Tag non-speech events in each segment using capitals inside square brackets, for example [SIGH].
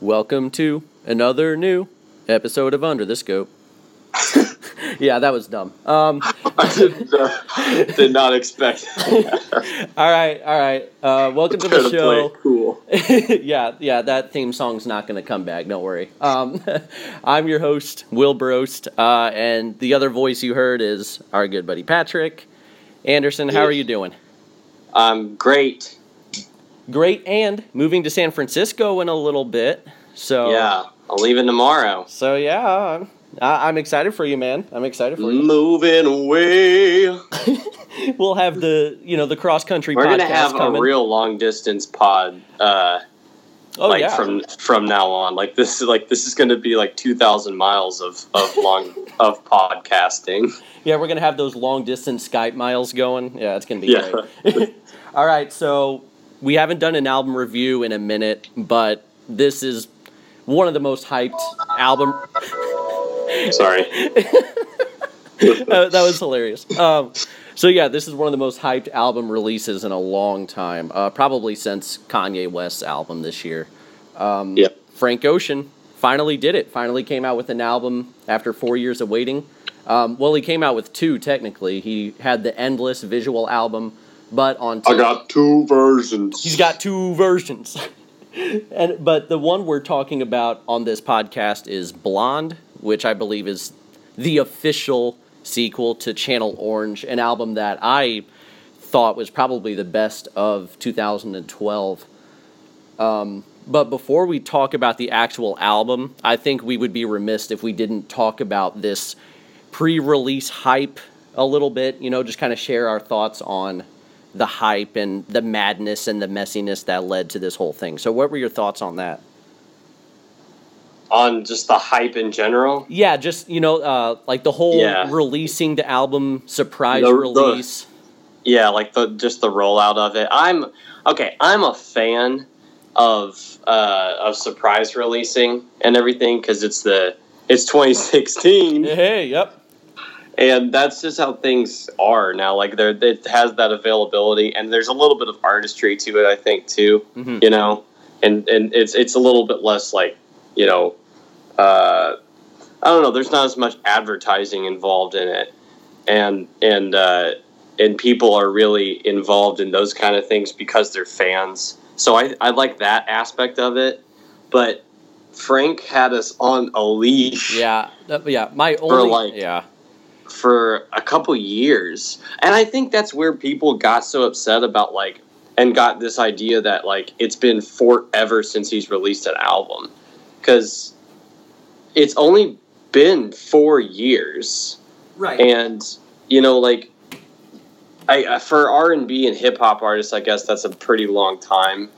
Welcome to another new episode of Under the Scope. [LAUGHS] yeah, that was dumb. Um, [LAUGHS] I did, uh, did not expect. [LAUGHS] all right, all right. Uh, welcome to the show. cool. yeah, yeah, that theme song's not going to come back. Don't worry. Um, I'm your host, Will Brost, uh, and the other voice you heard is our good buddy Patrick Anderson. How are you doing? I'm great. Great, and moving to San Francisco in a little bit. So Yeah, I'm leaving tomorrow. So yeah, I'm, I'm excited for you, man. I'm excited for you. Moving away. [LAUGHS] We'll have the you know the cross country We're podcast gonna have coming. a real long distance pod. Uh, oh like yeah, from from now on. Like this is like this is gonna be like two thousand miles of of long [LAUGHS] of podcasting. yeah, we're gonna have those long distance Skype miles going. Yeah, it's gonna be Yeah. great. [LAUGHS] All right, so we haven't done an album review in a minute, but this is one of the most hyped album. [LAUGHS] Sorry. [LAUGHS] Uh, that was hilarious. Um, so yeah, this is one of the most hyped album releases in a long time, uh, probably since Kanye West's album this year. Um, Yep. Frank Ocean finally did it. Finally came out with an album after four years of waiting. Um, well, he came out with two technically. He had the Endless visual album, but on I got two versions. He's got two versions. [LAUGHS] and but the one we're talking about on this podcast is Blonde, which I believe is the official sequel to Channel Orange, an album that I thought was probably the best of 2012. Um, but before we talk about the actual album, I think we would be remiss if we didn't talk about this pre-release hype a little bit. You know, just kind of share our thoughts on the hype and the madness and the messiness that led to this whole thing. So, what were your thoughts on that? on just the hype in general. Yeah, just you know, uh, like the whole Yeah. releasing the album surprise The- the- release. Yeah, like the just the rollout of it. I'm okay. I'm a fan of uh, of surprise releasing and everything because it's the it's 2016 hey, yep. And that's just how things are now. Like there, it has that availability and there's a little bit of artistry to it. I think too. Mhm. You know, and and it's it's a little bit less like you know, uh, I don't know. There's not as much advertising involved in it, and and uh, and people are really involved in those kind of things because they're fans. So I I like that aspect of it, but Frank had us on a leash Yeah, yeah. My only like- yeah. For a couple years. And I think that's where people got so upset about like and got this idea that like it's been forever since he's released an album cuz it's only been 4 years Right. and you know like I for R&B and hip hop artists I guess that's a pretty long time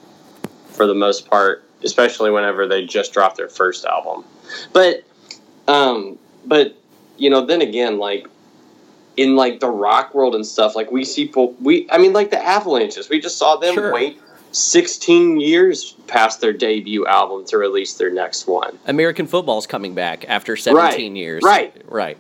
for the most part especially whenever they just dropped their first album but um but you know then again like in like the rock world and stuff like we see people we I mean like the Avalanches we just saw them Sure. wait 16 years past their debut album to release their next one American football's coming back after 17 years. right. Right.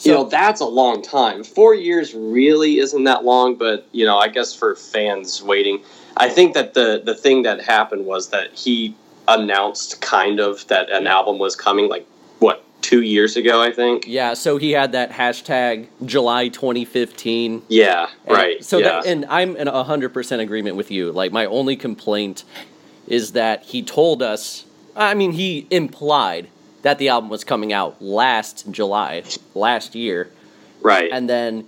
you know that's a long time four years really isn't that long but you know i guess for fans waiting i think that the the thing that happened was that he announced kind of that an album was coming like what two years ago i think Yeah, so he had that hashtag July 2015. yeah And right So yeah that, and I'm in hundred percent agreement with you. Like my only complaint is that he told us. I mean, he implied that the album was coming out last July, last year, right and then,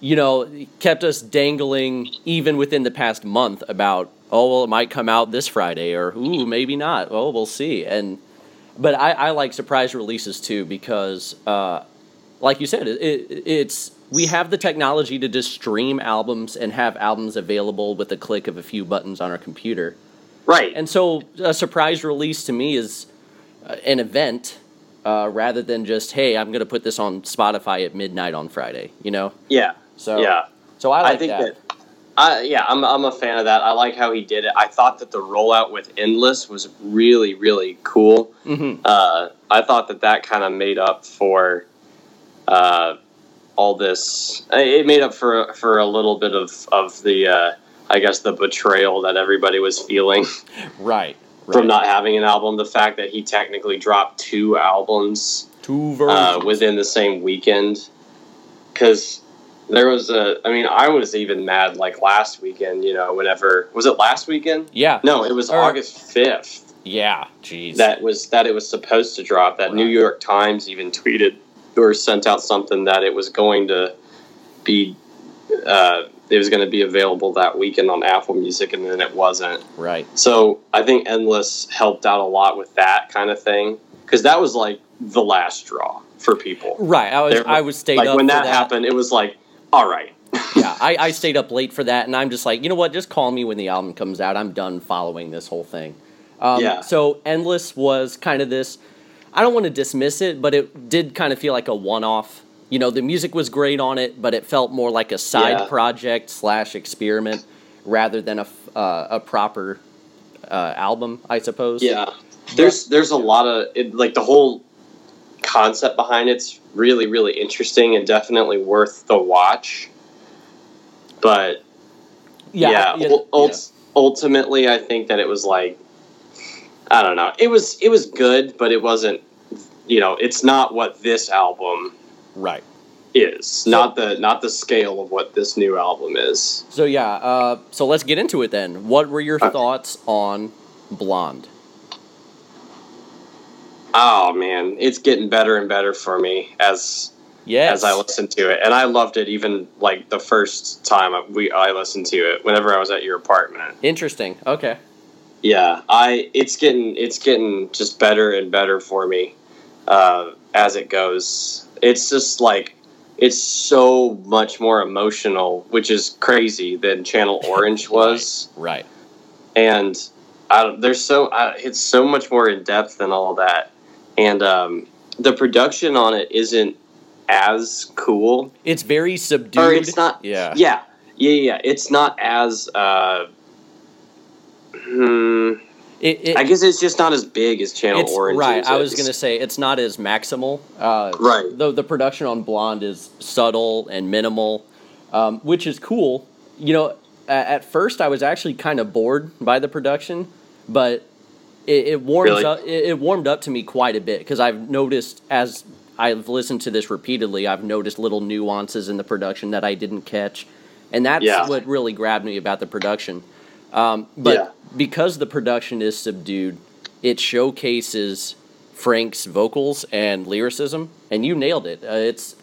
you know, kept us dangling even within the past month about oh well it might come out this Friday or ooh maybe not. Oh we'll see. And but I, I like surprise releases too because uh, like you said, it, it, it's we have the technology to just stream albums and have albums available with the click of a few buttons on our computer. right And so a surprise release to me is uh, an event uh, rather than just hey, I'm going to put this on Spotify at midnight on Friday. You know, yeah so yeah So I like I think that. that. I, yeah, I'm, I'm a fan of that. I like how he did it. I thought that the rollout with Endless was really, really cool. Mhm. Uh, I thought that that kind of made up for uh, all this. It made up for for a little bit of of the, uh, I guess, the betrayal that everybody was feeling. [LAUGHS] Right, from not having an album. The fact that he technically dropped two albums Two uh, versions. within the same weekend, because there was a. I mean, I was even mad like last weekend. You know, whenever was it last weekend? yeah. No, it was Or- August fifth. Yeah. Jeez. That was that it was supposed to drop. That New York Times even tweeted or sent out something that it was going to be. Uh, it was going to be available that weekend on Apple Music, and then it wasn't. right. So I think Endless helped out a lot with that kind of thing because that was like the last straw for people. Right. I was I was stayed like up when for that, happened, it was like, all right, [LAUGHS] yeah, I, I stayed up late for that, and I'm just like, you know what? Just call me when the album comes out. I'm done following this whole thing. Um, Yeah. So Endless was kind of this. I don't want to dismiss it, but it did kind of feel like a one-off. You know, the music was great on it, but it felt more like a side Yeah. project slash experiment rather than a uh, a proper uh, album, I suppose. yeah. There's there's a lot of it, like the whole concept behind it's really really interesting and definitely worth the watch. But Yeah. yeah, yeah, ul- yeah. ultimately i think that it was like i don't know it was it was good but it wasn't you know it's not what this album Right. is not the not the scale of what this new album is So yeah, uh, so let's get into it then. What were your Okay. thoughts on Blonde? Oh man it's getting better and better for me as Yes. as i listen to it and i loved it even like the first time we i listened to it whenever i was at your apartment Interesting. Okay. yeah i it's getting it's getting just better and better for me uh, as it goes it's just like it's so much more emotional which is crazy than channel [LAUGHS] orange was Right. and I, there's so uh, it's so much more in depth than all that and um, the production on it isn't as cool It's very subdued. or it's not Yeah. yeah yeah yeah it's not as uh, hmm, It, it, I guess it's just not as big as Channel it's Orange. right. I was gonna say it's not as maximal. Uh, Right. Though the production on Blonde is subtle and minimal, um, which is cool. You know, at first I was actually kind of bored by the production, but it, it warms Really? up. It, it warmed up to me quite a bit because I've noticed as I've listened to this repeatedly, I've noticed little nuances in the production that I didn't catch, and that's Yeah. what really grabbed me about the production. Um, but Yeah. because the production is subdued, it showcases Frank's vocals and lyricism, and you nailed it. Uh, it's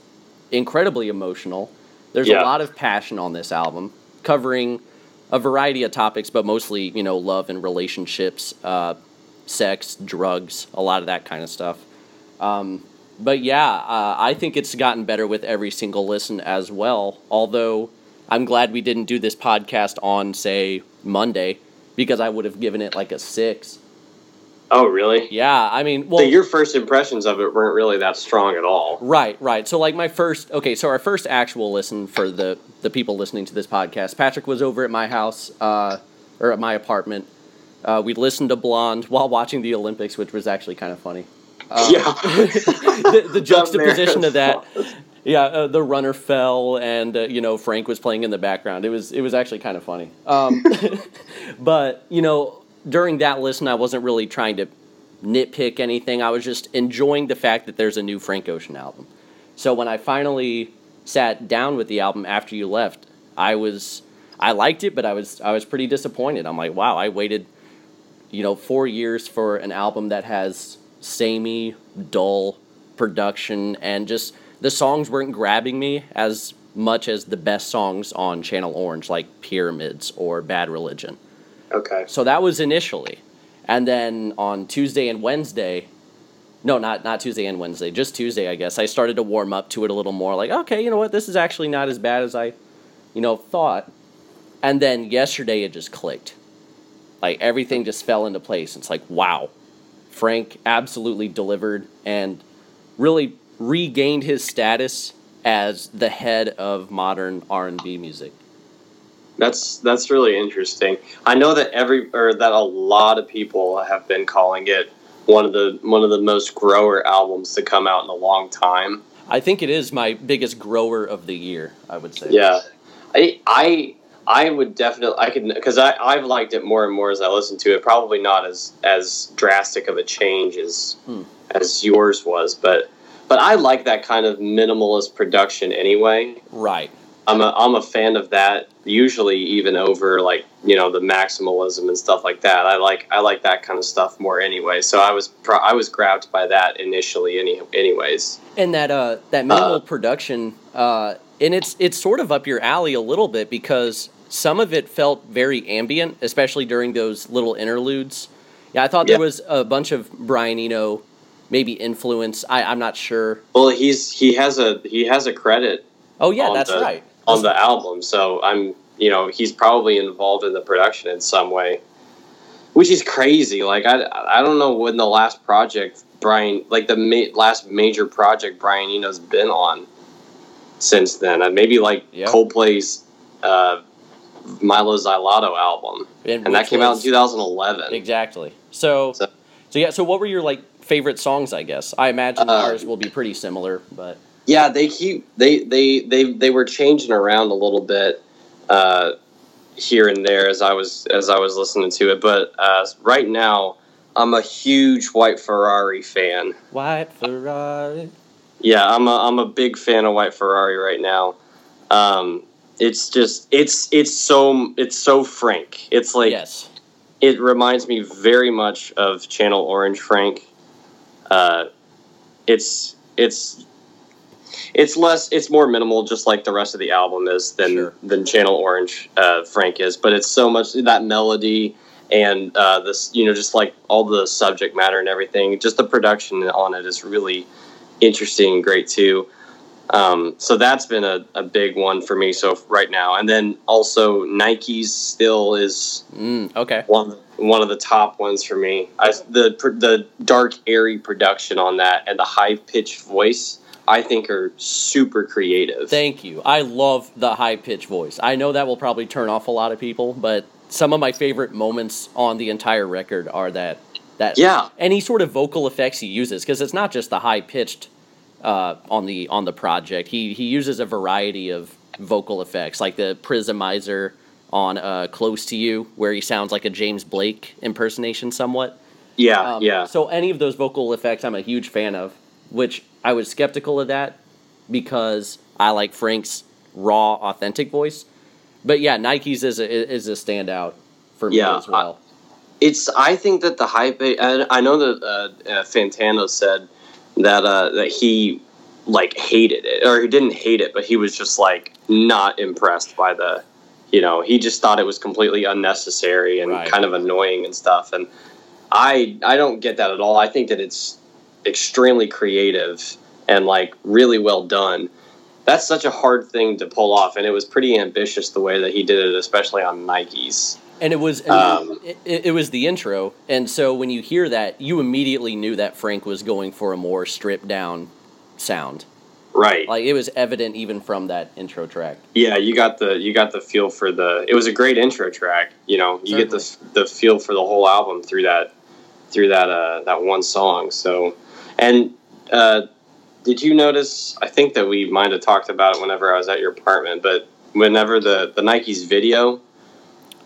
incredibly emotional. There's Yeah. a lot of passion on this album, covering a variety of topics, but mostly you know love and relationships, uh, sex, drugs, a lot of that kind of stuff. Um, but yeah, uh, I think it's gotten better with every single listen as well. Although I'm glad we didn't do this podcast on say Monday because I would have given it like a six. Oh, really? Yeah, I mean, well, so your first impressions of it weren't really that strong at all. Right, right. So like my first okay, so our first actual listen for the the people listening to this podcast, Patrick was over at my house uh, or at my apartment. Uh, we listened to Blonde while watching the Olympics, which was actually kind of funny. Um, yeah. [LAUGHS] the, the [LAUGHS] juxtaposition of that. [LAUGHS] Yeah, uh, the runner fell, and uh, you know Frank was playing in the background. It was it was actually kind of funny. Um, but you know, during that listen, I wasn't really trying to nitpick anything. I was just enjoying the fact that there's a new Frank Ocean album. So when I finally sat down with the album after you left, I was I liked it, but I was I was pretty disappointed. I'm like, wow, I waited, you know, four years for an album that has samey, dull production, and just the songs weren't grabbing me as much as the best songs on Channel Orange, like Pyramids or Bad Religion. Okay. So that was initially. And then on Tuesday and Wednesday, no, not not Tuesday and Wednesday, just Tuesday, I guess. I started to warm up to it a little more like, okay, you know what? This is actually not as bad as I, you know, thought. And then yesterday it just clicked. Like everything just fell into place. It's like, wow. Frank absolutely delivered and really regained his status as the head of modern R&B music. That's that's really interesting. I know that every or that a lot of people have been calling it one of the one of the most grower albums to come out in a long time. I think it is my biggest grower of the year, I would say. Yeah. I I I would definitely I could because I I've liked it more and more as I listen to it. Probably not as as drastic of a change as Hmm. as yours was, but but I like that kind of minimalist production anyway. Right. I'm a I'm a fan of that. Usually, even over like you know the maximalism and stuff like that. I like I like that kind of stuff more anyway. So I was pro- I was grabbed by that initially. Any anyways. And that uh that minimal Uh, production uh and it's it's sort of up your alley a little bit because some of it felt very ambient, especially during those little interludes. Yeah, I thought Yeah. there was a bunch of Brian Eno maybe influence. I, I'm not sure. Well, he's he has a he has a credit Oh yeah, that's the- right. On the album. So I'm, you know, he's probably involved in the production in some way, which is crazy. Like I, I don't know when the last project Brian, like the ma- last major project Brian Eno's been on since then. Uh, maybe like Yeah. Coldplay's uh, Mylo Xyloto album, and that which came out in 2011. Exactly. So, So- so yeah. So what were your like favorite songs? I guess I imagine Uh, ours will be pretty similar, but Yeah, they keep they they they they were changing around a little bit uh, here and there as I was as I was listening to it. But uh, right now, I'm a huge White Ferrari fan. White Ferrari. Yeah, I'm a I'm a big fan of White Ferrari right now. Um, it's just it's it's so it's so frank. It's like yes. it reminds me very much of Channel Orange Frank. Uh, it's it's it's less it's more minimal, just like the rest of the album is than Sure. than Channel Orange uh, Frank is. But it's so much that melody and uh, this you know just like all the subject matter and everything. Just the production on it is really interesting and great too. Um, so that's been a, a big one for me so right now and then also nike's still is Mm, okay. one one of the top ones for me. I, the the dark airy production on that and the high pitched voice I think are super creative. Thank you. I love the high pitched voice. I know that will probably turn off a lot of people, but some of my favorite moments on the entire record are that that yeah, any sort of vocal effects he uses because it's not just the high pitched uh, on the on the project. He he uses a variety of vocal effects like the prismizer on uh, "Close to You," where he sounds like a James Blake impersonation somewhat. yeah, Um, yeah. So any of those vocal effects, I'm a huge fan of. Which I was skeptical of that because I like Frank's raw, authentic voice. But yeah, Nike's is a, is a standout for me Yeah, as well. It's. I think that the hype. I, I know that uh, uh, Fantano said that uh, that he like hated it, or he didn't hate it, but he was just like not impressed by the. You know, he just thought it was completely unnecessary and Right. kind of annoying and stuff. And I I don't get that at all. I think that it's extremely creative and like really well done. That's such a hard thing to pull off, and it was pretty ambitious the way that he did it, especially on Nikes. and it was Um, it, it, it was the intro, and so when you hear that, you immediately knew that Frank was going for a more stripped down sound. Right. Like it was evident even from that intro track. Yeah, you got the you got the feel for the. It was a great intro track. You know, you get the the feel for the whole album through that through that uh, that one song. So, and uh, did you notice? I think that we might have talked about it whenever I was at your apartment, but whenever the the Nikes video,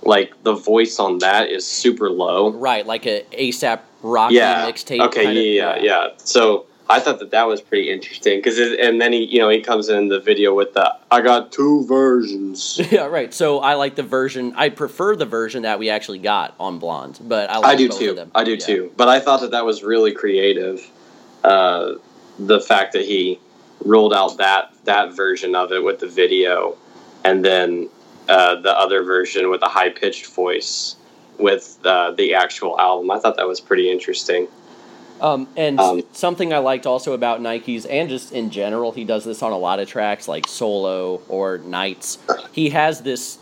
like the voice on that is super low. Right, like a ASAP Rocky yeah. mixtape. Okay. kinda- yeah, yeah, yeah. So I thought that that was pretty interesting because, and then he, you know, he comes in the video with the "I got two versions." [LAUGHS] Yeah, right. So I like the version. I prefer the version that we actually got on Blonde, but I like I do both too. Of them. I do Yeah. too. But I thought that that was really creative. Uh, the fact that he rolled out that that version of it with the video, and then uh, the other version with the high pitched voice with uh, the actual album. I thought that was pretty interesting. Um, and Um, something I liked also about Nikes and just in general, he does this on a lot of tracks like Solo or Nights. He has this,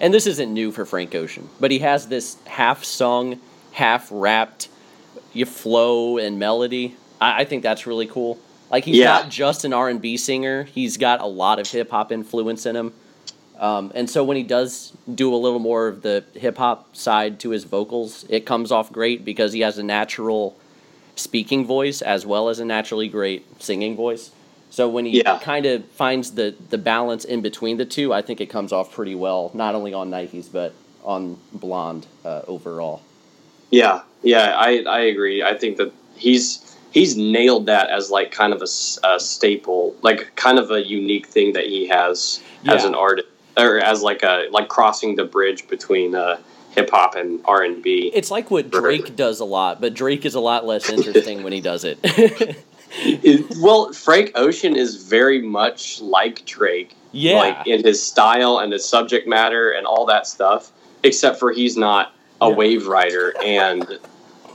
and this isn't new for Frank Ocean, but he has this half sung, half rapped, you flow and melody. I, I think that's really cool. Like he's Yeah. not just an R and B singer; he's got a lot of hip hop influence in him. Um, and so when he does do a little more of the hip hop side to his vocals, it comes off great because he has a natural speaking voice as well as a naturally great singing voice. So when he Yeah. kind of finds the the balance in between the two, I think it comes off pretty well, not only on Nikes but on Blonde uh, overall. Yeah, yeah, I I agree. I think that he's he's nailed that as like kind of a staple, like kind of a unique thing that he has as an artist, or as like a like crossing the bridge between uh, hip hop and R and B. It's like what Drake does a lot, but Drake is a lot less [LAUGHS] interesting when he does [LAUGHS] it. Well, Frank Ocean is very much like Drake, yeah. like in his style and his subject matter and all that stuff, except for he's not a Yeah. wave rider and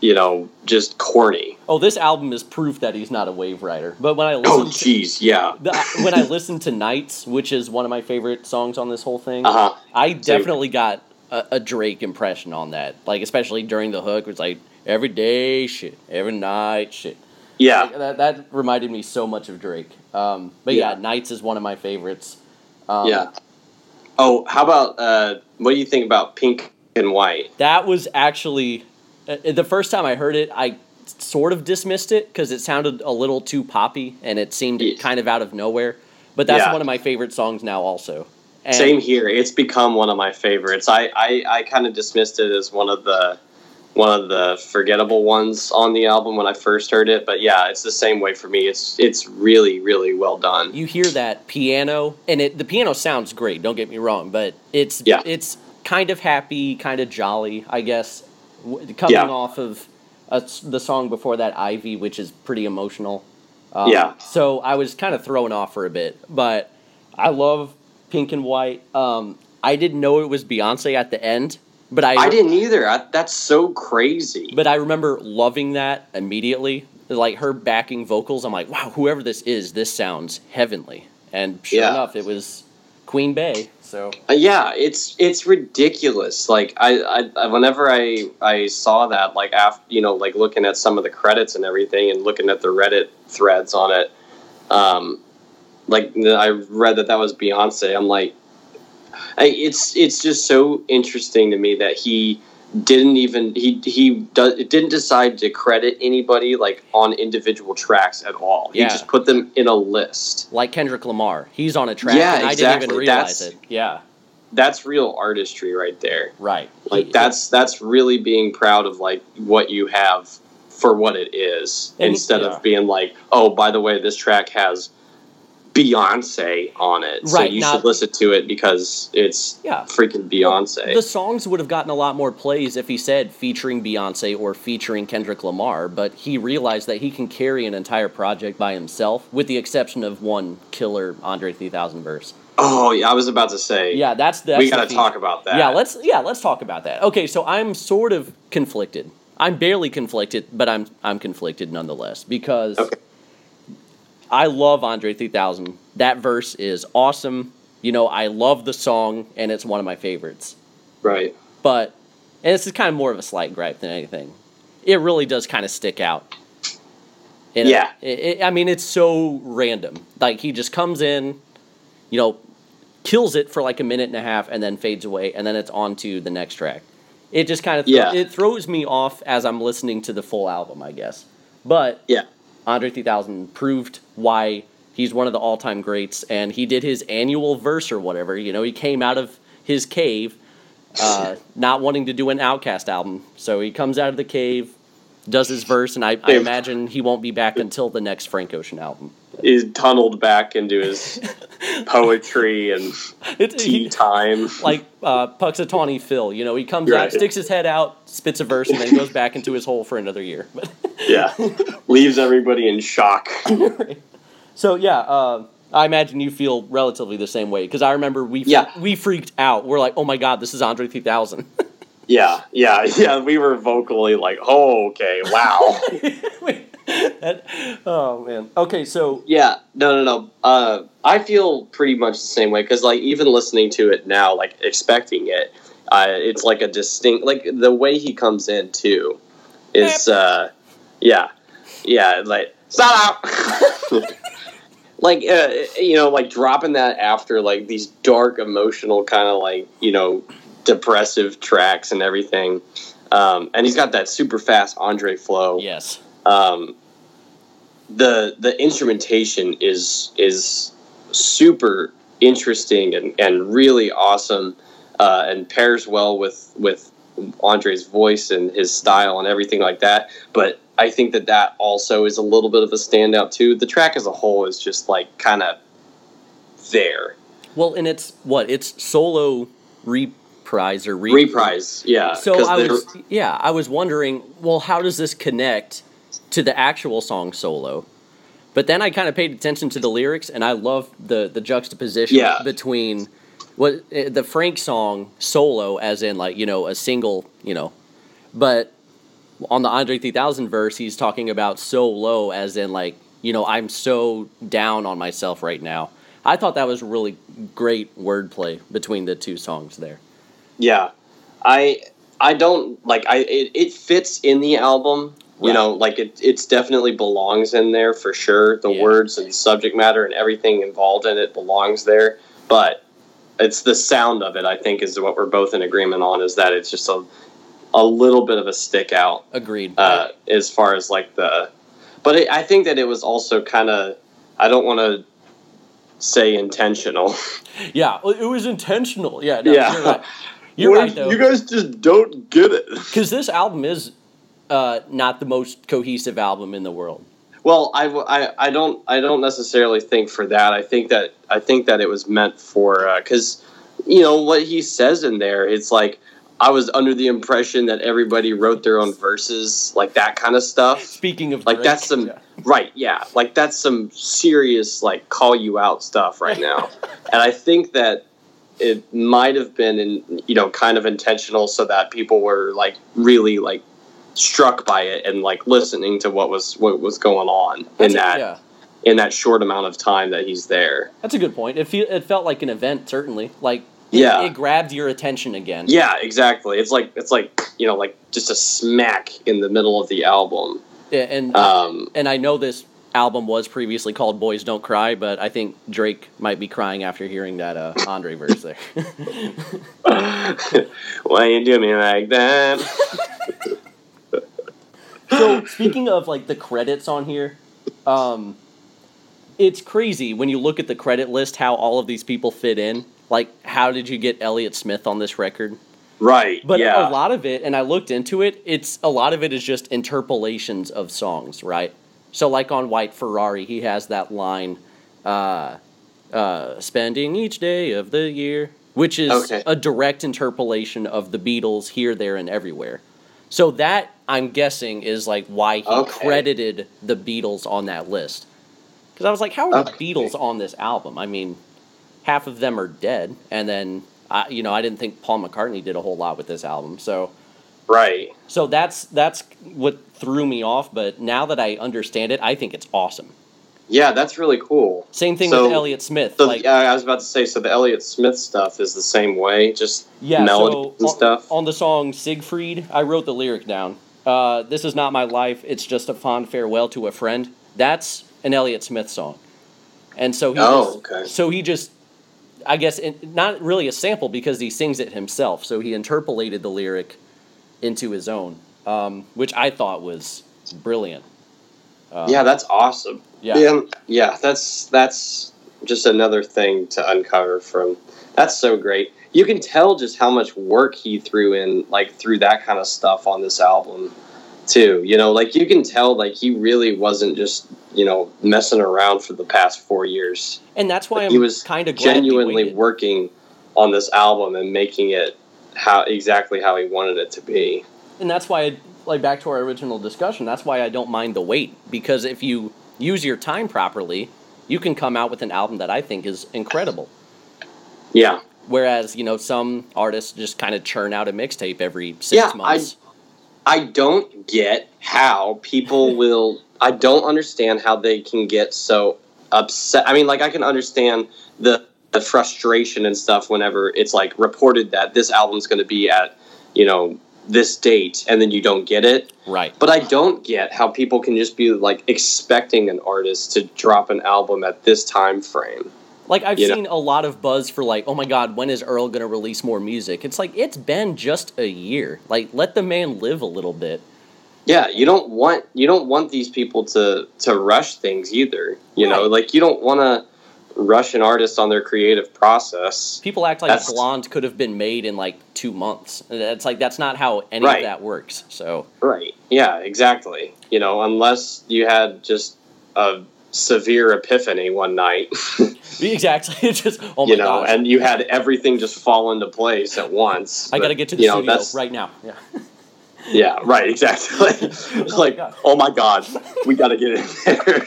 you know just corny. oh, this album is proof that he's not a wave rider. But when I listen Oh, to jeez, yeah. the, when I listen to Nights, which is one of my favorite songs on this whole thing, Uh huh. I definitely got a, a Drake impression on that. Like especially during the hook, it's like every day shit, every night shit. Yeah. Like, that that reminded me so much of Drake. Um, but yeah. Yeah. Nights is one of my favorites. Um, Yeah. Oh, how about uh, what do you think about Pink and White? That was actually Uh, the first time I heard it. I sort of dismissed it because it sounded a little too poppy and it seemed Yes. kind of out of nowhere. But that's Yeah. one of my favorite songs now, also. And Same here. It's become one of my favorites. I I, I kind of dismissed it as one of the one of the forgettable ones on the album when I first heard it. But yeah, it's the same way for me. It's it's really really well done. You hear that piano, and it the piano sounds great. Don't get me wrong, but it's Yeah. it's kind of happy, kind of jolly, I guess. Coming Yeah. off of uh, s- the song before that, Ivy, which is pretty emotional. Um, Yeah. So I was kind of thrown off for a bit, but I love Pink and White. Um, I didn't know it was Beyonce at the end, but I, I didn't either. I, that's so crazy. But I remember loving that immediately. Like her backing vocals, I'm like, wow, whoever this is, this sounds heavenly. And sure Yeah. enough, it was Queen Bey. So Uh, yeah, it's it's ridiculous. Like I, I, whenever I I saw that, like after you know, like looking at some of the credits and everything, and looking at the Reddit threads on it, um, like I read that that was Beyonce. I'm like, I, it's it's just so interesting to me that he didn't even he he does didn't decide to credit anybody like on individual tracks at all. Yeah. He just put them in a list. like Kendrick Lamar, he's on a track, Yeah, and I didn't even exactly. realize That's- it. Yeah, That's real artistry right there. right. like that's that's really being proud of like what you have for what it is And- instead yeah. of being like oh by the way this track has beyonce on it so you now- should listen to it because it's Yeah. freaking beyonce The songs would have gotten a lot more plays if he said featuring Beyonce or featuring Kendrick Lamar, but he realized that he can carry an entire project by himself, with the exception of one killer Andre 3000 verse. oh yeah i was about to say Yeah, that's that's we gotta talk about that Yeah, let's yeah, let's talk about that. Okay, so I'm sort of conflicted. I'm barely conflicted, but I'm I'm conflicted nonetheless because Okay. I love Andre 3000. That verse is awesome. You know, I love the song and it's one of my favorites. right But and this is kind of more of a slight gripe than anything. It really does kind of stick out. And Yeah. it- it- I mean, it's so random. Like he just comes in, you know, kills it for like a minute and a half, and then fades away, and then it's on to the next track. It just kind of Yeah. it throws me off as I'm listening to the full album, I guess. But yeah Andre 3000 proved why he's one of the all-time greats, and he did his annual verse or whatever. You know, he came out of his cave, uh, [LAUGHS] not wanting to do an OutKast album, so he comes out of the cave, does his verse, and I, I imagine he won't be back until the next Frank Ocean album. Is tunneled back into his [LAUGHS] poetry and It's tea he, time like uh, Punxsutawney Phil. You know, he comes out, sticks his head out, spits a verse, and then goes back into his hole for another year. But [LAUGHS] yeah leaves everybody in shock So yeah, uh, I imagine you feel relatively the same way because I remember we Yeah. we freaked out. We're like, oh my god, this is Andre 3000. Yeah, yeah, [LAUGHS] yeah. We were vocally like, "Oh, okay, wow." [LAUGHS] That- oh man. Okay, so yeah, no, no, no. Uh, I feel pretty much the same way because, like, even listening to it now, like expecting it, uh, it's like a distinct, like the way he comes in too, is, uh, yeah, yeah, like, stop out. [LAUGHS] like, uh, you know, like dropping that after like these dark, emotional kind of like you know depressive tracks and everything. Um, and he's got that super fast Andre flow. yes, Um, the the instrumentation is is super interesting and, and really awesome uh, and pairs well with with Andre's voice and his style and everything like that. But I think that that also is a little bit of a standout too. The track as a whole is just like kind of there. Well, and it's what it's solo reprise or re- reprise, yeah. So I was yeah I was wondering, well, how does this connect to the actual song solo? But then I kind of paid attention to the lyrics, and I love the the juxtaposition Yeah. between what eh, the Frank song solo, as in like you know a single, you know, but on the Andre 3000 verse, he's talking about so low, as in like you know I'm so down on myself right now. I thought that was really great wordplay between the two songs there. Yeah, I I don't like I it, it fits in the album. You know, like it it's definitely belongs in there for sure. The Yeah. words and subject matter and everything involved in it belongs there. But it's the sound of it. I think is what we're both in agreement on. Is that it's just a a little bit of a stick out Agreed. uh, as far as like the. But it, I think that it was also kind of. I don't want to say intentional. [LAUGHS] yeah, it was intentional. Yeah, no, Yeah. you're right. You're right though. You guys just don't get it. Because this album is uh, not the most cohesive album in the world. Well, I, I- I don't I don't necessarily think for that. I think that I think that it was meant for because you know what he says in there. It's like I was under the impression that everybody wrote their own verses, like that kind of stuff. Speaking of Like Drake, that's some yeah. right, yeah. Like that's some serious like call you out stuff right now. [LAUGHS] and I think that it might have been in you know kind of intentional so that people were like really like struck by it and like listening to what was what was going on in a- that yeah, in that short amount of time that he's there. that's a good point. It feel, it felt like an event, certainly. Like it, Yeah. it grabbed your attention again. Yeah, exactly. It's like it's like you know like just a smack in the middle of the album. Yeah, and Um, and I know this album was previously called "Boys Don't Cry," but I think Drake might be crying after hearing that uh, Andre verse there. [LAUGHS] Why you do me like that? [LAUGHS] so speaking of like the credits on here, um, it's crazy when you look at the credit list how all of these people fit in. Like, how did you get Elliott Smith on this record? Right. But yeah. a lot of it, and I looked into it, it's a lot of it is just interpolations of songs, right? So, like on White Ferrari, he has that line, uh, uh, spending each day of the year, which is Okay. a direct interpolation of the Beatles here, there, and everywhere. So, that I'm guessing is like why he Okay. credited the Beatles on that list. Because I was like, how are the Beatles on this album? I mean, half of them are dead, and then I, you know, I didn't think Paul McCartney did a whole lot with this album. So, right. so that's that's what threw me off. But now that I understand it, I think it's awesome. Yeah, that's really cool. Same thing So- with Elliott Smith. So like, yeah, I was about to say, so the Elliott Smith stuff is the same way, just yeah, melodies so and on, stuff. on the song Seigfried, I wrote the lyric down. Uh, this is not my life. It's just a fond farewell to a friend. That's an Elliott Smith song. And so he Oh, just, okay. so he just I guess not really a sample because he sings it himself. So he interpolated the lyric into his own, um, which I thought was brilliant. Uh, yeah, that's awesome. yeah, yeah, yeah, that's that's just another thing to uncover from. That's so great. You can tell just how much work he threw in, like through that kind of stuff on this album, too. You know, like you can tell, like he really wasn't just you know messing around for the past four years. and that's why I'm he was kind of genuinely working on this album and making it how exactly how he wanted it to be. And that's why I, like back to our original discussion that's why i don't mind the wait because if you use your time properly you can come out with an album that i think is incredible Yeah, whereas you know some artists just kind of churn out a mixtape every six Yeah, I- months I don't get how people [LAUGHS] will. I don't understand how they can get so upset. I mean, like I can understand the the frustration and stuff whenever it's like reported that this album's going to be at you know this date and then you don't get it. right But I don't get how people can just be like expecting an artist to drop an album at this time frame. like i've You know- seen a lot of buzz for like oh my god when is earl going to release more music it's like it's been just a year like let the man live a little bit Yeah, you don't want you don't want these people to to rush things either. You know, like you don't want to rush an artist on their creative process. People act like That's- Blonde could have been made in like two months. It's like that's not how any Right. of that works. So Right. Yeah, exactly. You know, unless you had just a severe epiphany one night, [LAUGHS] exactly, [LAUGHS] just oh my you know, gosh. and you had everything just fall into place at once. I got to get to the know, studio right now. Yeah. [LAUGHS] Yeah, right, exactly. it's oh my like, oh my god, we got to get in there.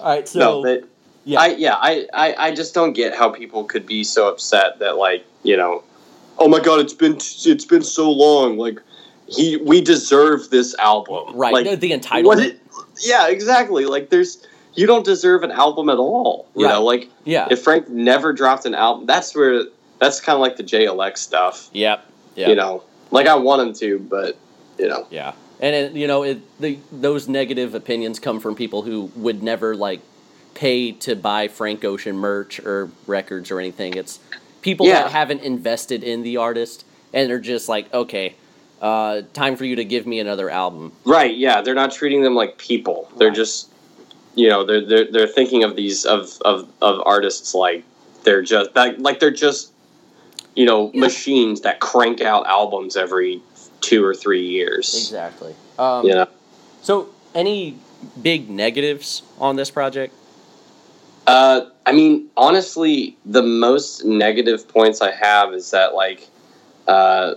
All right. So no, yeah. I yeah, I, I I just don't get how people could be so upset that like you know, oh my god, it's been it's been so long. Like he, we deserve this album. right. Like the entitlement. It, yeah, exactly. Like there's you don't deserve an album at all. You Right. know, like yeah. if Frank never dropped an album, that's where that's kind of like the JLX stuff. Yep. Yeah. You know, like I want him to, but you know, Yeah, and it, you know, it, the those negative opinions come from people who would never like pay to buy Frank Ocean merch or records or anything. It's people Yeah. that haven't invested in the artist and they're just like, okay, uh, time for you to give me another album. Right, yeah, they're not treating them like people. They're Right. just you know, they're they're they're thinking of these of of, of artists like they're just like, like they're just you know, machines that crank out albums every two or three years. Exactly. Um, You know. So, any big negatives on this project? Uh I mean, honestly, the most negative points I have is that like uh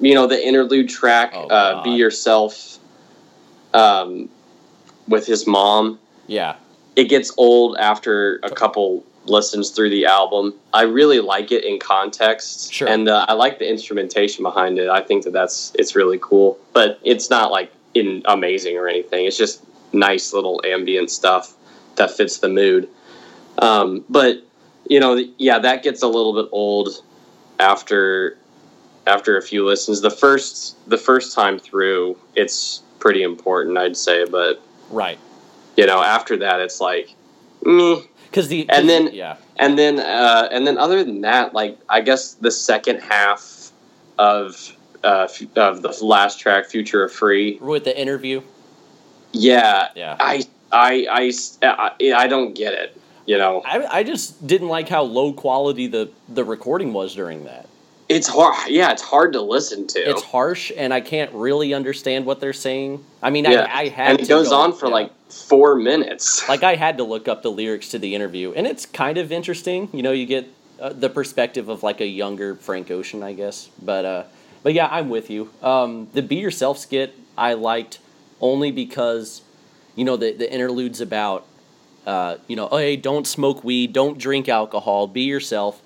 you know, the interlude track, Oh, uh, Be Yourself um with his mom. Yeah. it gets old after a couple listens through the album. I really like it in context, Sure. and uh, I like the instrumentation behind it. I think that that's it's really cool, but it's not like in amazing or anything. It's just nice little ambient stuff that fits the mood. Um, but you know, yeah, that gets a little bit old after after a few listens. The first the first time through, it's pretty important, I'd say, but Right. you know after that it's like. Because the And then- yeah and then uh, and then other than that like i guess the second half of uh, f- of the last track Futura Free with the interview. yeah Yeah. I, I i I I don't get it you know I, I just didn't like how low quality the, the recording was during that. it's hard yeah it's hard to listen to It's harsh, and I can't really understand what they're saying. I mean, yeah I, I had and it goes go- on for yeah. like four minutes [LAUGHS] like I had to look up the lyrics to the interview, and it's kind of interesting. You know, you get uh, the perspective of like a younger Frank Ocean, I guess. But uh, but yeah, I'm with you. Um, the "Be Yourself" skit I liked only because you know the the interludes about uh, you know, oh, hey, don't smoke weed, don't drink alcohol, be yourself,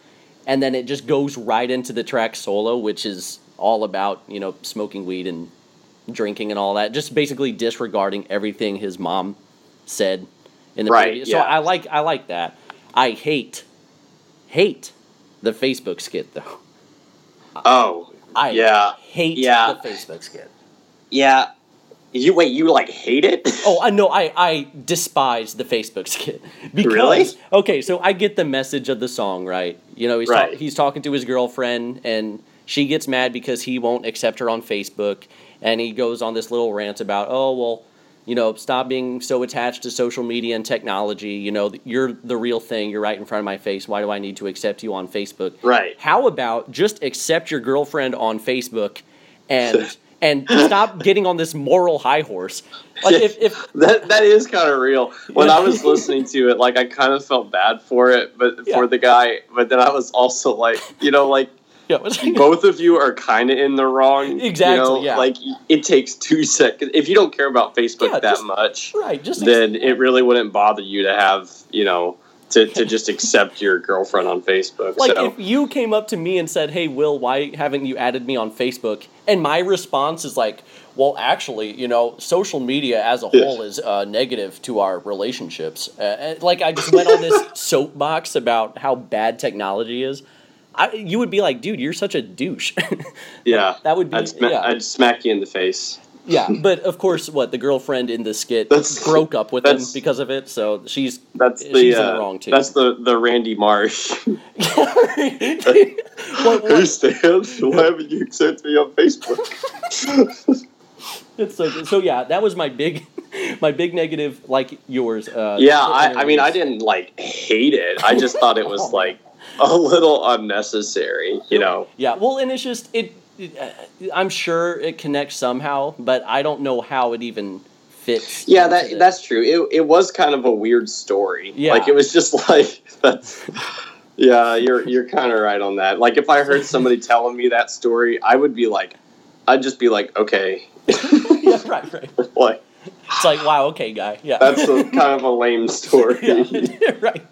and then it just goes right into the track solo, which is all about you know smoking weed and drinking and all that, just basically disregarding everything his mom said in the Right, previous. So yeah. I like I like that. I hate hate the Facebook skit though. oh I yeah hate Yeah. the Facebook skit. yeah you wait you like hate it Oh, I know. I I despise the Facebook skit [LAUGHS] because Really? okay. So I get the message of the song, right? You know, he's ta- he's talking to his girlfriend, and she gets mad because he won't accept her on Facebook, and he goes on this little rant about, oh well, you know, stop being so attached to social media and technology. You know, you're the real thing. You're right in front of my face. Why do I need to accept you on Facebook? right How about just accept your girlfriend on Facebook and [LAUGHS] and stop getting on this moral high horse? Like if, if [LAUGHS] that that is kind of real. When I was listening to it, like I kind of felt bad for it, but Yeah. for the guy. But then I was also like, you know, like [LAUGHS] yeah, like- [LAUGHS] both of you are kind of in the wrong. Exactly, You know? yeah. Like it takes two seconds. If you don't care about Facebook Yeah, that just- much, right, just then it really wouldn't bother you to have, you know, to, to just accept your girlfriend on Facebook. like so if you came up to me and said, "Hey, Will, why haven't you added me on Facebook?" and my response is like, "Well, actually, you know, social media as a whole is uh, negative to our relationships." Uh, like I just went on this [LAUGHS] soapbox about how bad technology is. I, you would be like, "Dude, you're such a douche." [LAUGHS] yeah, that would be I'd, sma- yeah. I'd smack you in the face. Yeah, [LAUGHS] but of course, what the girlfriend in the skit That's- broke up with him because of it, so she's That's the she's in uh, the wrong too. that's the the Randy Marsh. [LAUGHS] what, what, Stan, why haven't you sent me on Facebook? [LAUGHS] it's so. So yeah, that was my big, my big negative, like yours. Uh, yeah, I, I mean, I didn't like hate it. I just thought it was Oh. like a little unnecessary. You know. Yeah, well, and it's just it. It uh, I'm sure it connects somehow, but I don't know how it even fits. Yeah, that the- that's true. It it was kind of a weird story. Yeah. Like it was just [LAUGHS] like that's Yeah, you're you're kind of right on that. Like if I heard somebody [LAUGHS] telling me that story, I would be like I'd just be like, "Okay." [LAUGHS] yeah, right, right. like It's like wow, okay, guy. Yeah, that's a, kind of a lame story. yeah, right.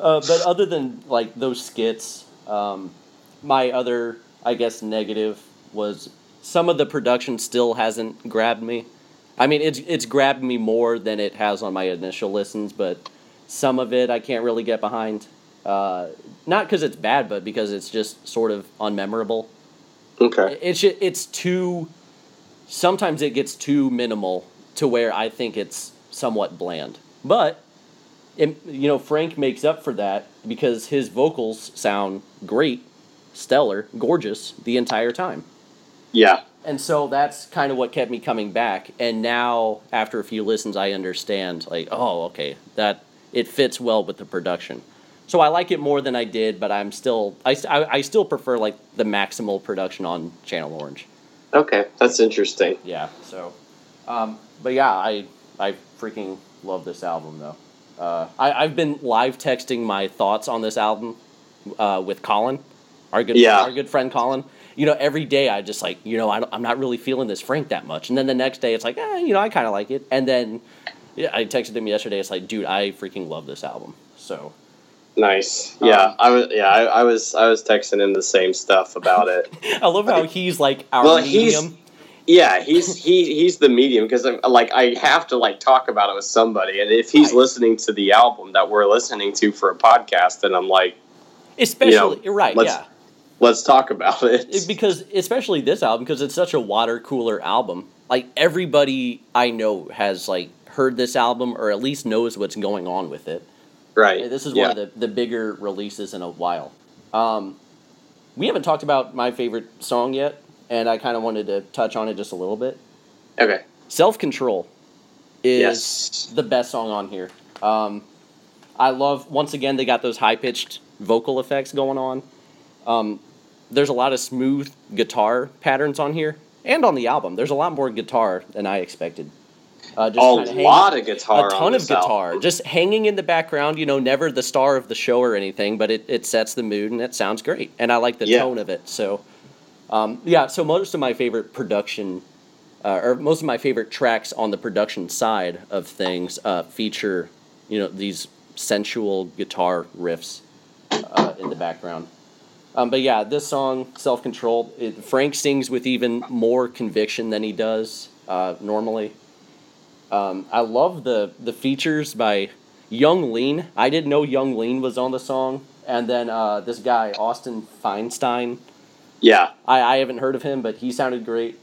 Uh, but other than like those skits, um, my other, I guess, negative was some of the production still hasn't grabbed me. I mean, it's it's grabbed me more than it has on my initial listens, but some of it I can't really get behind. Uh, not because it's bad, but because it's just sort of unmemorable. Okay. It's it's too. Sometimes it gets too minimal to where I think it's somewhat bland. But, it, you know, Frank makes up for that because his vocals sound great, stellar, gorgeous the entire time. Yeah. And so that's kind of what kept me coming back. And now, after a few listens, I understand, like, oh, okay, that it fits well with the production. So I like it more than I did, but I'm still, I, I, I still prefer like the maximal production on Channel Orange. Okay, that's interesting. Yeah. So, um, but yeah, I I freaking love this album though. Uh, I I've been live texting my thoughts on this album uh, with Colin, our good Yeah. our good friend Colin. You know, every day I just like you know I I'm not really feeling this Frank that much, and then the next day it's like eh, you know I kind of like it, and then yeah, I texted him yesterday. It's like, dude, I freaking love this album. So Nice. Yeah, Um, I was. Yeah, I, I was. I was texting him the same stuff about it. [LAUGHS] I love how he's like our Well, he's- medium. Yeah, he's he he's the medium because like I have to like talk about it with somebody, and if he's Right. listening to the album that we're listening to for a podcast, then I'm like, Especially you know, right, yeah. Let's talk about it. Because especially this album because it's such a water cooler album like everybody i know has like heard this album or at least knows what's going on with it right. this is yeah. one of the, the bigger releases in a while um, we haven't talked about my favorite song yet and i kind of wanted to touch on it just a little bit Okay. self-control is Yes. the best song on here um, i love once again they got those high-pitched vocal effects going on um, there's a lot of smooth guitar patterns on here and on the album there's a lot more guitar than i expected uh, just A lot of guitar. a ton on of guitar album. just hanging in the background you know never the star of the show or anything but it, it sets the mood and it sounds great and i like the Yeah. tone of it so um, yeah so most of my favorite production uh, or most of my favorite tracks on the production side of things uh, feature you know these sensual guitar riffs uh, in the background um, but yeah this song self-controlled it, frank sings with even more conviction than he does uh, normally um, I love the the features by Yung Lean. I didn't know Yung Lean was on the song, and then uh, this guy Austin Feinstein. Yeah. I, I haven't heard of him, but he sounded great.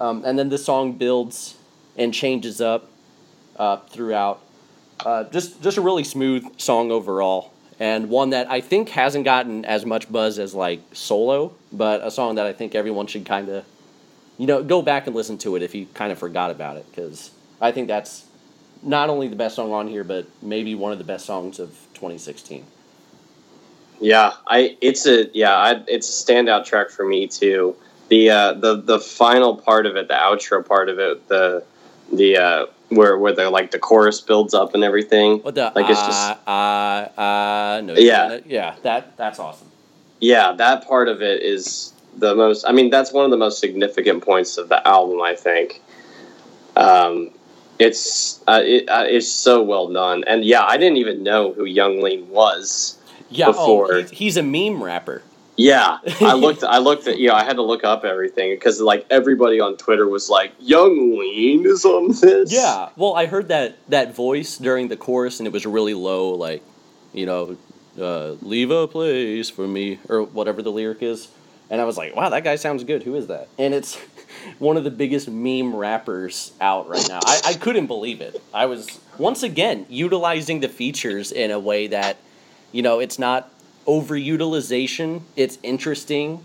Um, and then the song builds and changes up uh, throughout. Uh, just just a really smooth song overall, and one that I think hasn't gotten as much buzz as like solo, but a song that I think everyone should kind of, you know, go back and listen to it if you kind of forgot about it, because I think that's not only the best song on here, but maybe one of the best songs of 2016. Yeah, I it's a yeah, I, it's a standout track for me too. The uh, the the final part of it, the outro part of it, the the uh, where where the like the chorus builds up and everything. What the Like, it's just- uh, uh, uh, no, Yeah. yeah, that that's awesome. Yeah, that part of it is the most. I mean, that's one of the most significant points of the album. I think. Um, it's uh, it, uh, it's so well done, and yeah, I didn't even know who Yung Lean was. Yeah, Before- oh, he's, he's a meme rapper. Yeah, I [LAUGHS] looked. I looked at. You know, I had to look up everything because like everybody on Twitter was like, "Yung Lean is on this." Yeah, well, I heard that that voice during the chorus, and it was really low, like, you know, uh, leave a place for me, or whatever the lyric is. And I was like, wow, that guy sounds good. Who is that? And it's [LAUGHS] one of the biggest meme rappers out right now. I, I couldn't believe it. I was, once again, utilizing the features in a way that, you know, it's not overutilization, it's interesting.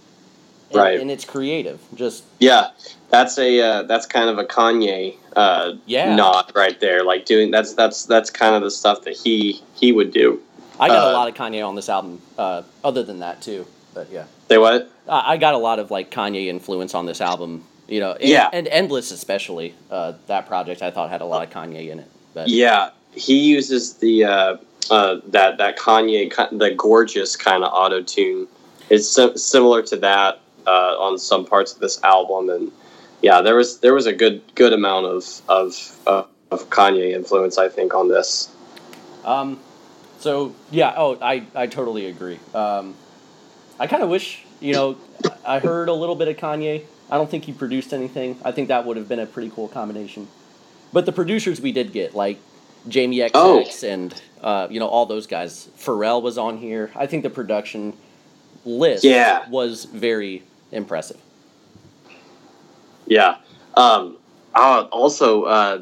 and, Right. and it's creative. Just Yeah, that's a uh, that's kind of a Kanye uh, Yeah. nod right there. Like doing that's that's that's kind of the stuff that he he would do. I got a Uh, lot of Kanye on this album. Uh, other than that too, but yeah, They what? I, I got a lot of like Kanye influence on this album. You know, and, Yeah. and Endless especially. Uh, that project I thought had a lot of Kanye in it. But Yeah, he uses the uh, uh, that that Kanye the gorgeous kind of auto tune. It's sim- similar to that uh, on some parts of this album, and yeah, there was there was a good good amount of of uh, of Kanye influence, I think, on this. Um, so yeah, oh, I I totally agree. Um, I kind of wish you know I heard a little bit of Kanye. I don't think he produced anything. I think that would have been a pretty cool combination. But the producers we did get, like Jamie XX Oh. and uh, you know all those guys. Pharrell was on here. I think the production list Yeah. was very impressive. Yeah. Um, uh, also, uh,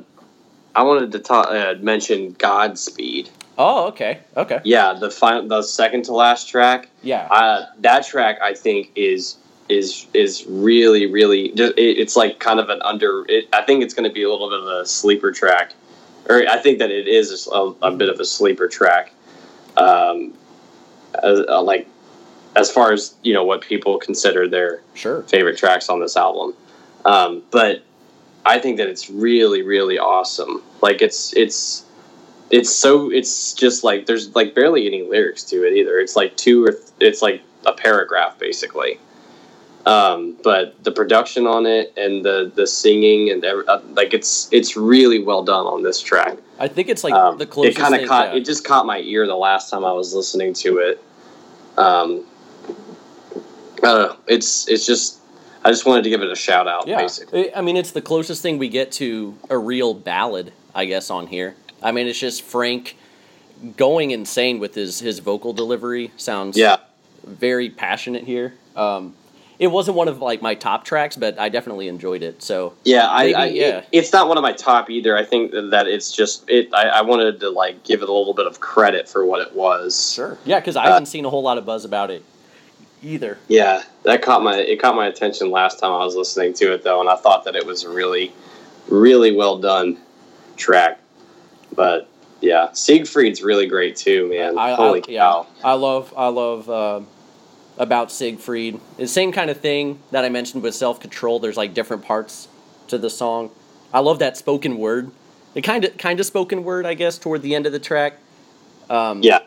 I wanted to ta- uh, mention Godspeed. Oh, okay, okay, Yeah, the final, the second to last track. yeah, Uh, that track I think is is is really really it, it's like kind of an under. It, I think it's going to be a little bit of a sleeper track, or I think that it is a, a bit of a sleeper track. Um, as, uh, like as far as you know, what people consider their sure. favorite tracks on this album. Um, but I think that it's really, really awesome. Like it's it's it's so it's just like there's like barely any lyrics to it either. It's like two or th- it's like a paragraph basically. Um, but the production on it and the the singing and every, uh, like it's it's really well done on this track. I think it's like Um, the it closest. kind of caught it just caught my ear the last time I was listening to it. Um, I don't know. It's it's just I just wanted to give it a shout out. Yeah, Basically, I I mean, it's the closest thing we get to a real ballad, I guess, on here. I mean, it's just Frank going insane with his his vocal delivery. Sounds yeah, very passionate here. Um, it wasn't one of like my top tracks, but I definitely enjoyed it. So yeah. I, Maybe, I yeah. It, it's not one of my top either. I think that it's just it. I, I wanted to like give it a little bit of credit for what it was. sure, yeah, because I Uh, haven't seen a whole lot of buzz about it either. Yeah, that caught my it caught my attention last time I was listening to it though, and I thought that it was a really, really well done track. But yeah, Seigfried's really great too, man. I, Holy I, yeah, cow! I love I love uh, about Seigfried. The same kind of thing that I mentioned with self control. There's like different parts to the song. I love that spoken word. The kind of kind of spoken word, I guess, toward the end of the track. Um, Yeah,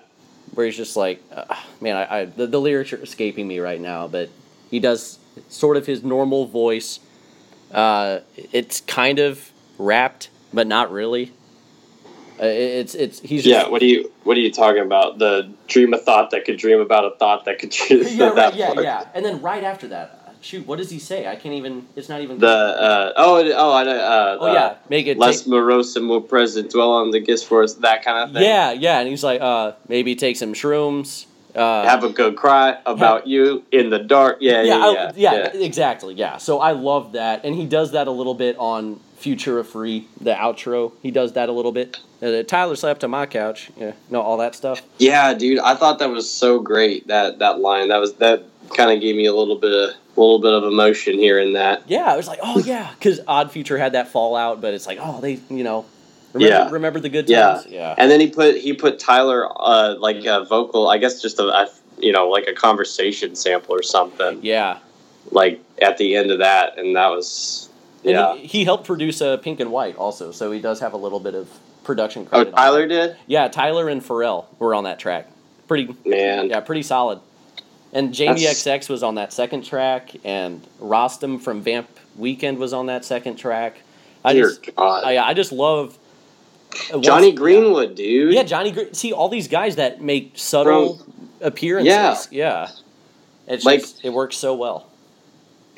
where he's just like, uh, man, I, I the, the lyrics are escaping me right now, but he does sort of his normal voice. Uh, it's kind of rapped, but not really. Uh, it- it's it's he's yeah. just, What are you What are you talking about? The dream a thought that could dream about a thought that could [LAUGHS] dream yeah, right, that yeah, part. yeah. And then right after that, shoot, what does he say? I can't even. It's not even. The uh, oh it- oh I. Uh, oh yeah, make it. less take- morose and more present. Dwell on the gifts for us. That kind of thing. yeah, yeah, and he's like, uh, maybe take some shrooms. Uh, Have a good cry about you in the dark. Yeah, yeah, I- yeah. yeah, yeah. exactly. Yeah. So I love that, and he does that a little bit on Futura Free, the outro. He does that a little bit. Uh, Tyler slept on my couch. Yeah, no, all that stuff. Yeah, dude, I thought that was so great. That that line. That was that kind of gave me a little bit of a little bit of emotion here in that. Yeah, I was like, oh yeah, because Odd Future had that fallout, but it's like, oh, they, you know, remember, Yeah. remember the good Yeah. times. Yeah. And then he put he put Tyler uh, like a vocal. I guess just a, a you know like a conversation sample or something Yeah. like at the end of that, and that was And yeah. he, he helped produce uh, Pink and White also, so he does have a little bit of production Oh, credit. on Tyler did. Yeah, Tyler and Pharrell were on that track. Pretty, Man, yeah, pretty solid. And Jamie That's- XX was on that second track, and Rostam from Vamp Weekend was on that second track. I dear just, God, I, I just love Jonny Greenwood, dude. Yeah, Jonny. Gre- See all these guys that make subtle appearances. Yeah, It's Like- just, it works so well.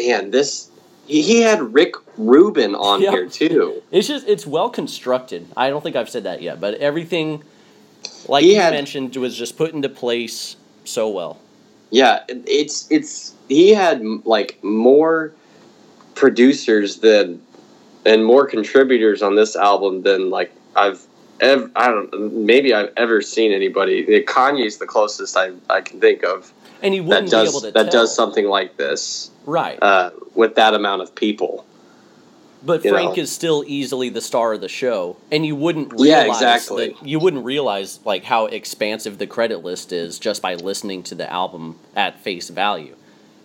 Man, this he, he had Rick Rubin on Yeah. here too. [LAUGHS] It's just it's well constructed. I don't think I've said that yet, but everything, like He you had- mentioned, was just put into place so well. Yeah, it's it's he had like more producers than and more contributors on this album than like I've ever I don't maybe I've ever seen anybody. Kanye's the closest I I can think of. and you that wouldn't does be able to that tell. does something like this right. uh, with that amount of people. But Frank know. is still easily the star of the show, and you wouldn't Yeah, realize exactly. that you wouldn't realize like how expansive the credit list is just by listening to the album at face value,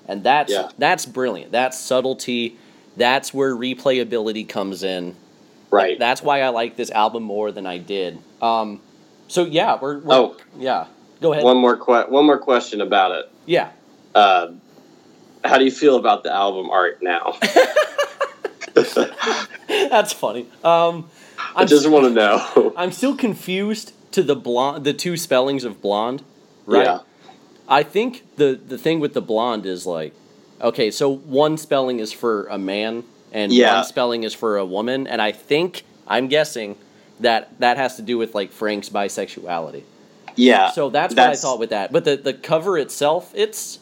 and that's Yeah. that's brilliant. That's subtlety. That's where replayability comes in. Right. That's why I like this album more than I did. Um, so yeah, we're, we're Oh. yeah. Go ahead. one more que- one more question about it. Yeah. Uh, how do you feel about the album art now? [LAUGHS] That's funny. Um, I just want to know. [LAUGHS] I'm still confused to the blonde, the two spellings of blonde, right? Yeah. I think the the thing with the blonde is like, okay, so one spelling is for a man and Yeah. one spelling is for a woman, and I think I'm guessing that that has to do with like Frank's bisexuality. Yeah. So that's, what I thought with that. But the the cover itself, it's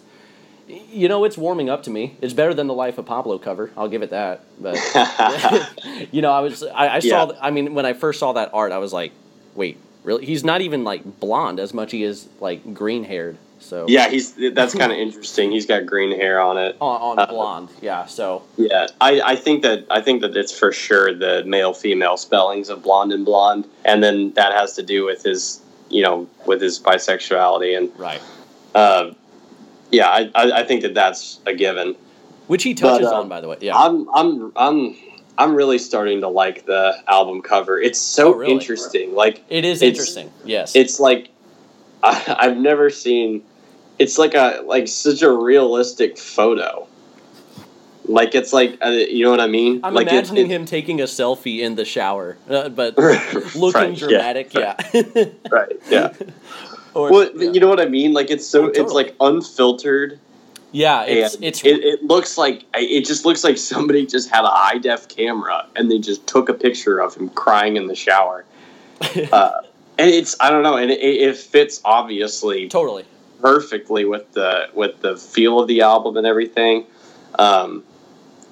you know, it's warming up to me. It's better than the Life of Pablo cover. I'll give it that. But [LAUGHS] [LAUGHS] you know, I was I, I saw. Yeah. I mean, when I first saw that art, I was like, wait, really? He's not even like blonde as much he is like green haired. So yeah, he's that's [LAUGHS] kind of interesting. He's got green hair on it. on, on Uh, blonde, yeah. So Yeah, I, I think that I think that it's for sure the male female spellings of blonde and blonde, and then that has to do with his you know with his bisexuality and right, uh, yeah, I, I I think that that's a given. which he touches uh, on, by the way. Yeah, I'm I'm I'm I'm really starting to like the album cover. It's so Oh, really? interesting. Like it is interesting. Yes, it's like I, [LAUGHS] I've never seen. It's like a like such a realistic photo. Like it's like uh, you know what I mean. I'm like imagining it- him taking a selfie in the shower, uh, but [LAUGHS] looking Right, yeah, dramatic. [LAUGHS] Yeah, right. Yeah. [LAUGHS] Or- Well, yeah. you know what I mean. Like it's so Oh, it's like unfiltered. Yeah, it's it's it, it looks like it just looks like somebody just had a high def camera and they just took a picture of him crying in the shower. Uh, and it's I don't know, and it, it fits obviously totally. Perfectly with the with the feel of the album and everything. Um,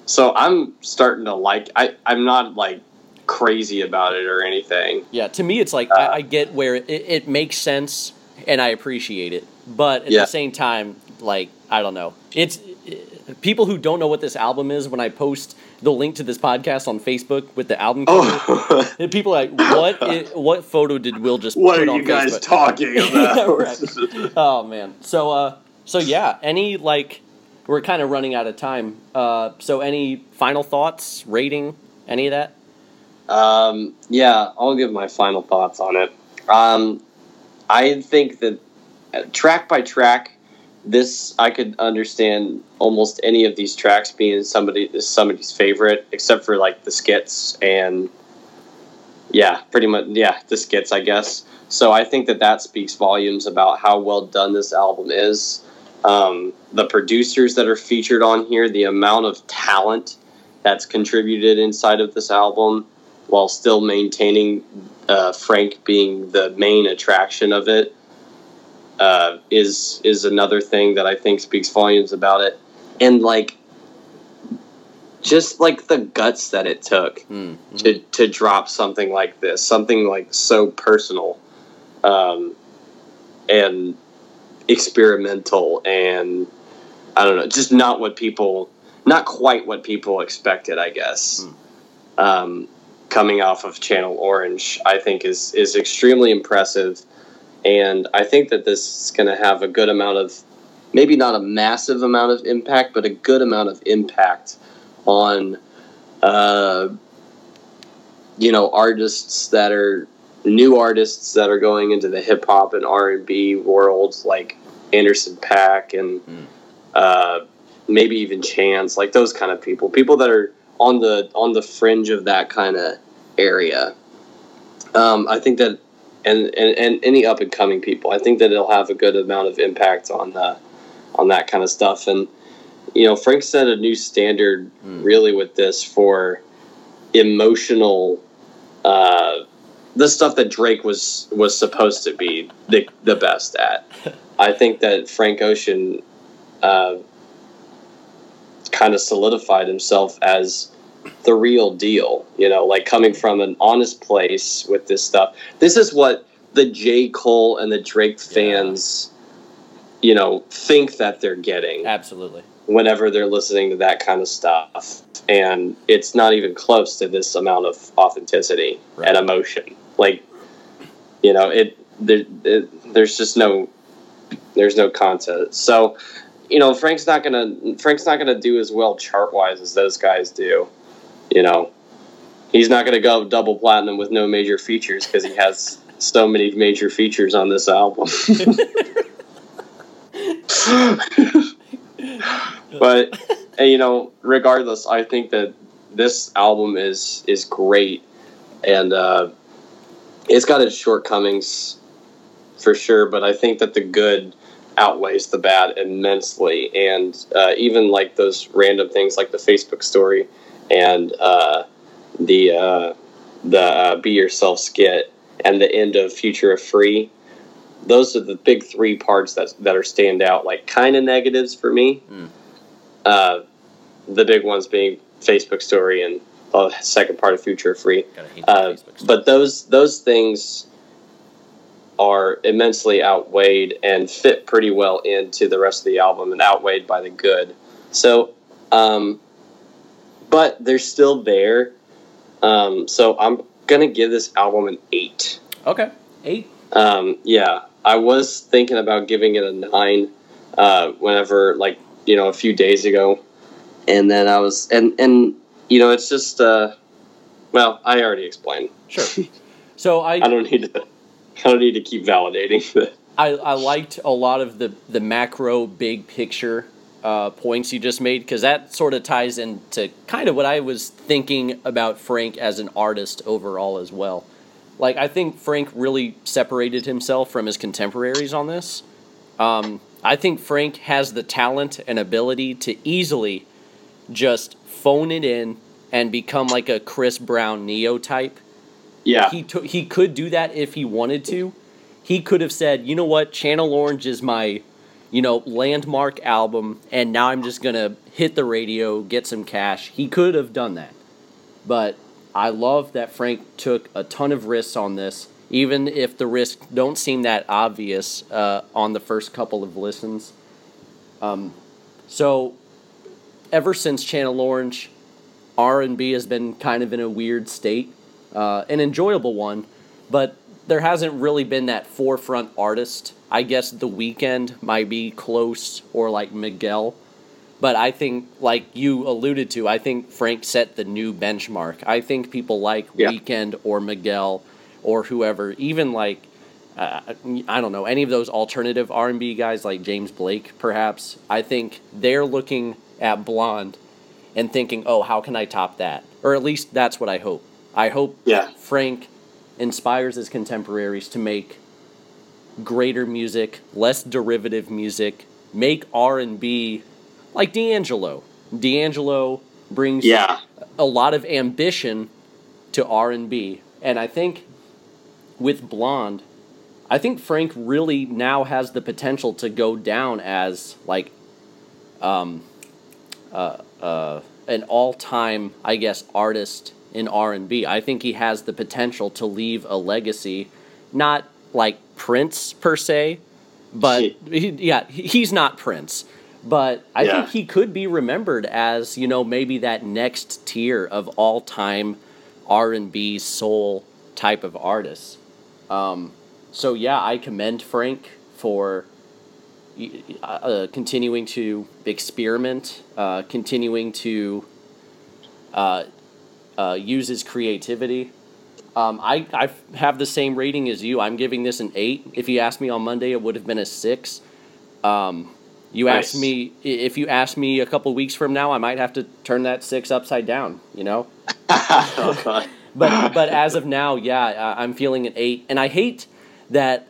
so I'm starting to like. I I'm not like crazy about it or anything. Yeah, to me, it's like Uh, I, I get where it, it makes sense and I appreciate it, but at Yeah. the same time, like I don't know, it's people who don't know what this album is. When I post the link to this podcast on Facebook with the album cover, Oh, and people are like, "What? i- what photo did Will just what put are on you guys Facebook?" talking [LAUGHS] about? Right. Oh man. So uh so yeah, any like we're kind of running out of time. Uh so any final thoughts, rating, any of that? Um, yeah, I'll give my final thoughts on it. Um, I think that uh, track by track, this I could understand almost any of these tracks being somebody somebody's favorite, except for like the skits and yeah, pretty much yeah, the skits I guess. So I think that that speaks volumes about how well done this album is. Um, the producers that are featured on here, the amount of talent that's contributed inside of this album while still maintaining uh, Frank being the main attraction of it uh, is is another thing that I think speaks volumes about it. And like, just like the guts that it took Mm, to to drop something like this, something like so personal, um, and experimental, and I don't know, just not what people, not quite what people expected, I guess. Um, coming off of Channel Orange, I think is is extremely impressive, and I think that this is going to have a good amount of, maybe not a massive amount of impact, but a good amount of impact on. Uh, you know artists that are new artists that are going into the hip hop and R and B world, like Anderson .Paak and Mm. uh, maybe even Chance, like those kind of people, people that are on the on the fringe of that kind of area. Um, I think that, and, and and any up and coming people, I think that it'll have a good amount of impact on the on that kind of stuff. And you know, Frank set a new standard Mm. really with this for emotional uh, the stuff that Drake was was supposed to be the the best at. [LAUGHS] I think that Frank Ocean uh, kind of solidified himself as the real deal. You know, like coming from an honest place with this stuff. This is what the J Cole and the Drake fans. you know, think that they're getting Absolutely. whenever they're listening to that kind of stuff. And it's not even close to this amount of authenticity Right. and emotion. Like, you know, it, there, it there's just no there's no content. So, you know, Frank's not gonna Frank's not gonna do as well chart wise as those guys do. You know, he's not gonna go double platinum with no major features because he has so many major features on this album. [LAUGHS] but and, you know, regardless, I think that this album is is great, and uh, it's got its shortcomings for sure. But I think that the good outweighs the bad immensely, and uh, even like those random things like the Facebook story and uh, the uh, the uh, Be Yourself skit and the end of Futura Free. Those are the big three parts that that are stand out, like kind of negatives for me. Mm. Uh, the big ones being Facebook story and the second part of Futura Free. Gotta hate the Uh, but those those things are immensely outweighed and fit pretty well into the rest of the album and outweighed by the good. So, um, but they're still there. Um, so I'm gonna give this album an eight. okay. Eight. Um, yeah, I was thinking about giving it a nine. Uh, whenever like you know a few days ago, and then I was and and you know it's just uh, well I already explained. Sure. [LAUGHS] So I, I don't need to. I don't need to keep validating. I, I liked a lot of the, the macro big picture uh, points you just made because that sort of ties into kind of what I was thinking about Frank as an artist overall as well. Like, I think Frank really separated himself from his contemporaries on this. Um, I think Frank has the talent and ability to easily just phone it in and become like a Chris Brown Ne-Yo type Yeah, he he could do that if he wanted to. He could have said, "You know what? Channel Orange is my, you know, landmark album and now I'm just to hit the radio, get some cash." He could have done that. But I love that Frank took a ton of risks on this, even if the risks don't seem that obvious uh, on the first couple of listens. Um, so, ever since Channel Orange, R and B has been kind of in a weird state, uh, an enjoyable one, but there hasn't really been that forefront artist. I guess The Weeknd might be close, or like Miguel. But I think, like you alluded to, I think Frank set the new benchmark. I think people like Yeah. Weeknd or Miguel or whoever, even like uh, I don't know any of those alternative R and B guys like James Blake, perhaps. I think they're looking at Blonde and thinking, "Oh, how can I top that?" Or at least that's what I hope. I hope Yeah. Frank inspires his contemporaries to make greater music, less derivative music, make R and B like D'Angelo. D'Angelo brings yeah, a lot of ambition to R&B and I think with Blonde I think Frank really now has the potential to go down as like um uh uh an all-time I guess artist in R&B. I think he has the potential to leave a legacy not like Prince per se but he, yeah, he's not Prince. But I Yeah. think he could be remembered as you know maybe that next tier of all time R and B soul type of artists. Um, so yeah, I commend Frank for y- uh, continuing to experiment, uh, continuing to uh, uh, use his creativity. Um, I, I have the same rating as you. I'm giving this an eight. If you asked me on Monday, it would have been a six. Um, you Nice. asked me if you asked me a couple weeks from now, I might have to turn that six upside down. You know, [LAUGHS] [LAUGHS] but but as of now, yeah, I- I'm feeling an eight, and I hate that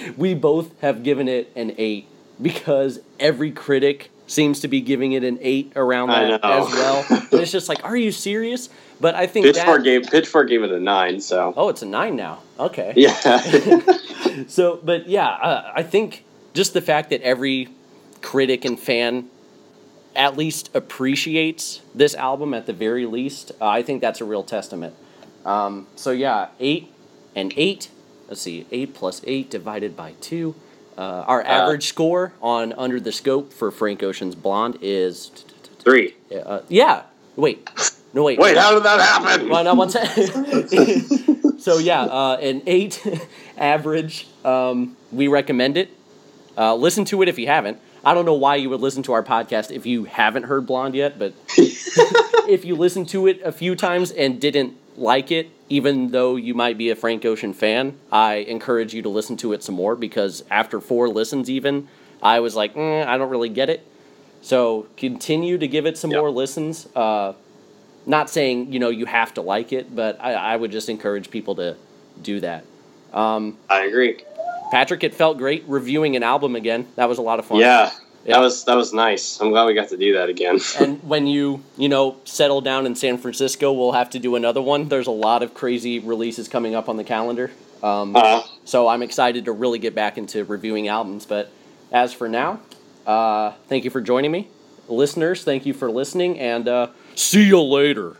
[LAUGHS] we both have given it an eight because every critic seems to be giving it an eight around that as well. And it's just like, are you serious? But I think Pitchfork that. gave Pitchfork gave it a nine. So Oh, it's a nine now. Okay. yeah, [LAUGHS] So, but yeah, uh, I think just the fact that every critic and fan at least appreciates this album at the very least, uh, I think that's a real testament. Um, so yeah, eight and eight. Let's see, eight plus eight divided by two. Uh, our average score on Under the Scope for Frank Ocean's Blonde is Three. uh, yeah. Wait, no wait. Wait, how did that happen? Well, no, one second. [LAUGHS] so yeah, uh, an eight [LAUGHS] average. Um, we recommend it. Uh, listen to it if you haven't. I don't know why you would listen to our podcast if you haven't heard Blonde yet, but [LAUGHS] if you listened to it a few times and didn't like it, even though you might be a Frank Ocean fan, I encourage you to listen to it some more because after four listens, even I was like, mm, I don't really get it. So continue to give it some Yep. more listens. Uh, not saying you know you have to like it, but I, I would just encourage people to do that. Um, I agree. Patrick, it felt great reviewing an album again. That was a lot of fun. Yeah, Yeah. that was that was nice. I'm glad we got to do that again. [LAUGHS] And when you you know settle down in San Francisco, we'll have to do another one. There's a lot of crazy releases coming up on the calendar. Um, uh, so I'm excited to really get back into reviewing albums. But as for now, uh, thank you for joining me, listeners. Thank you for listening, and uh, see you later.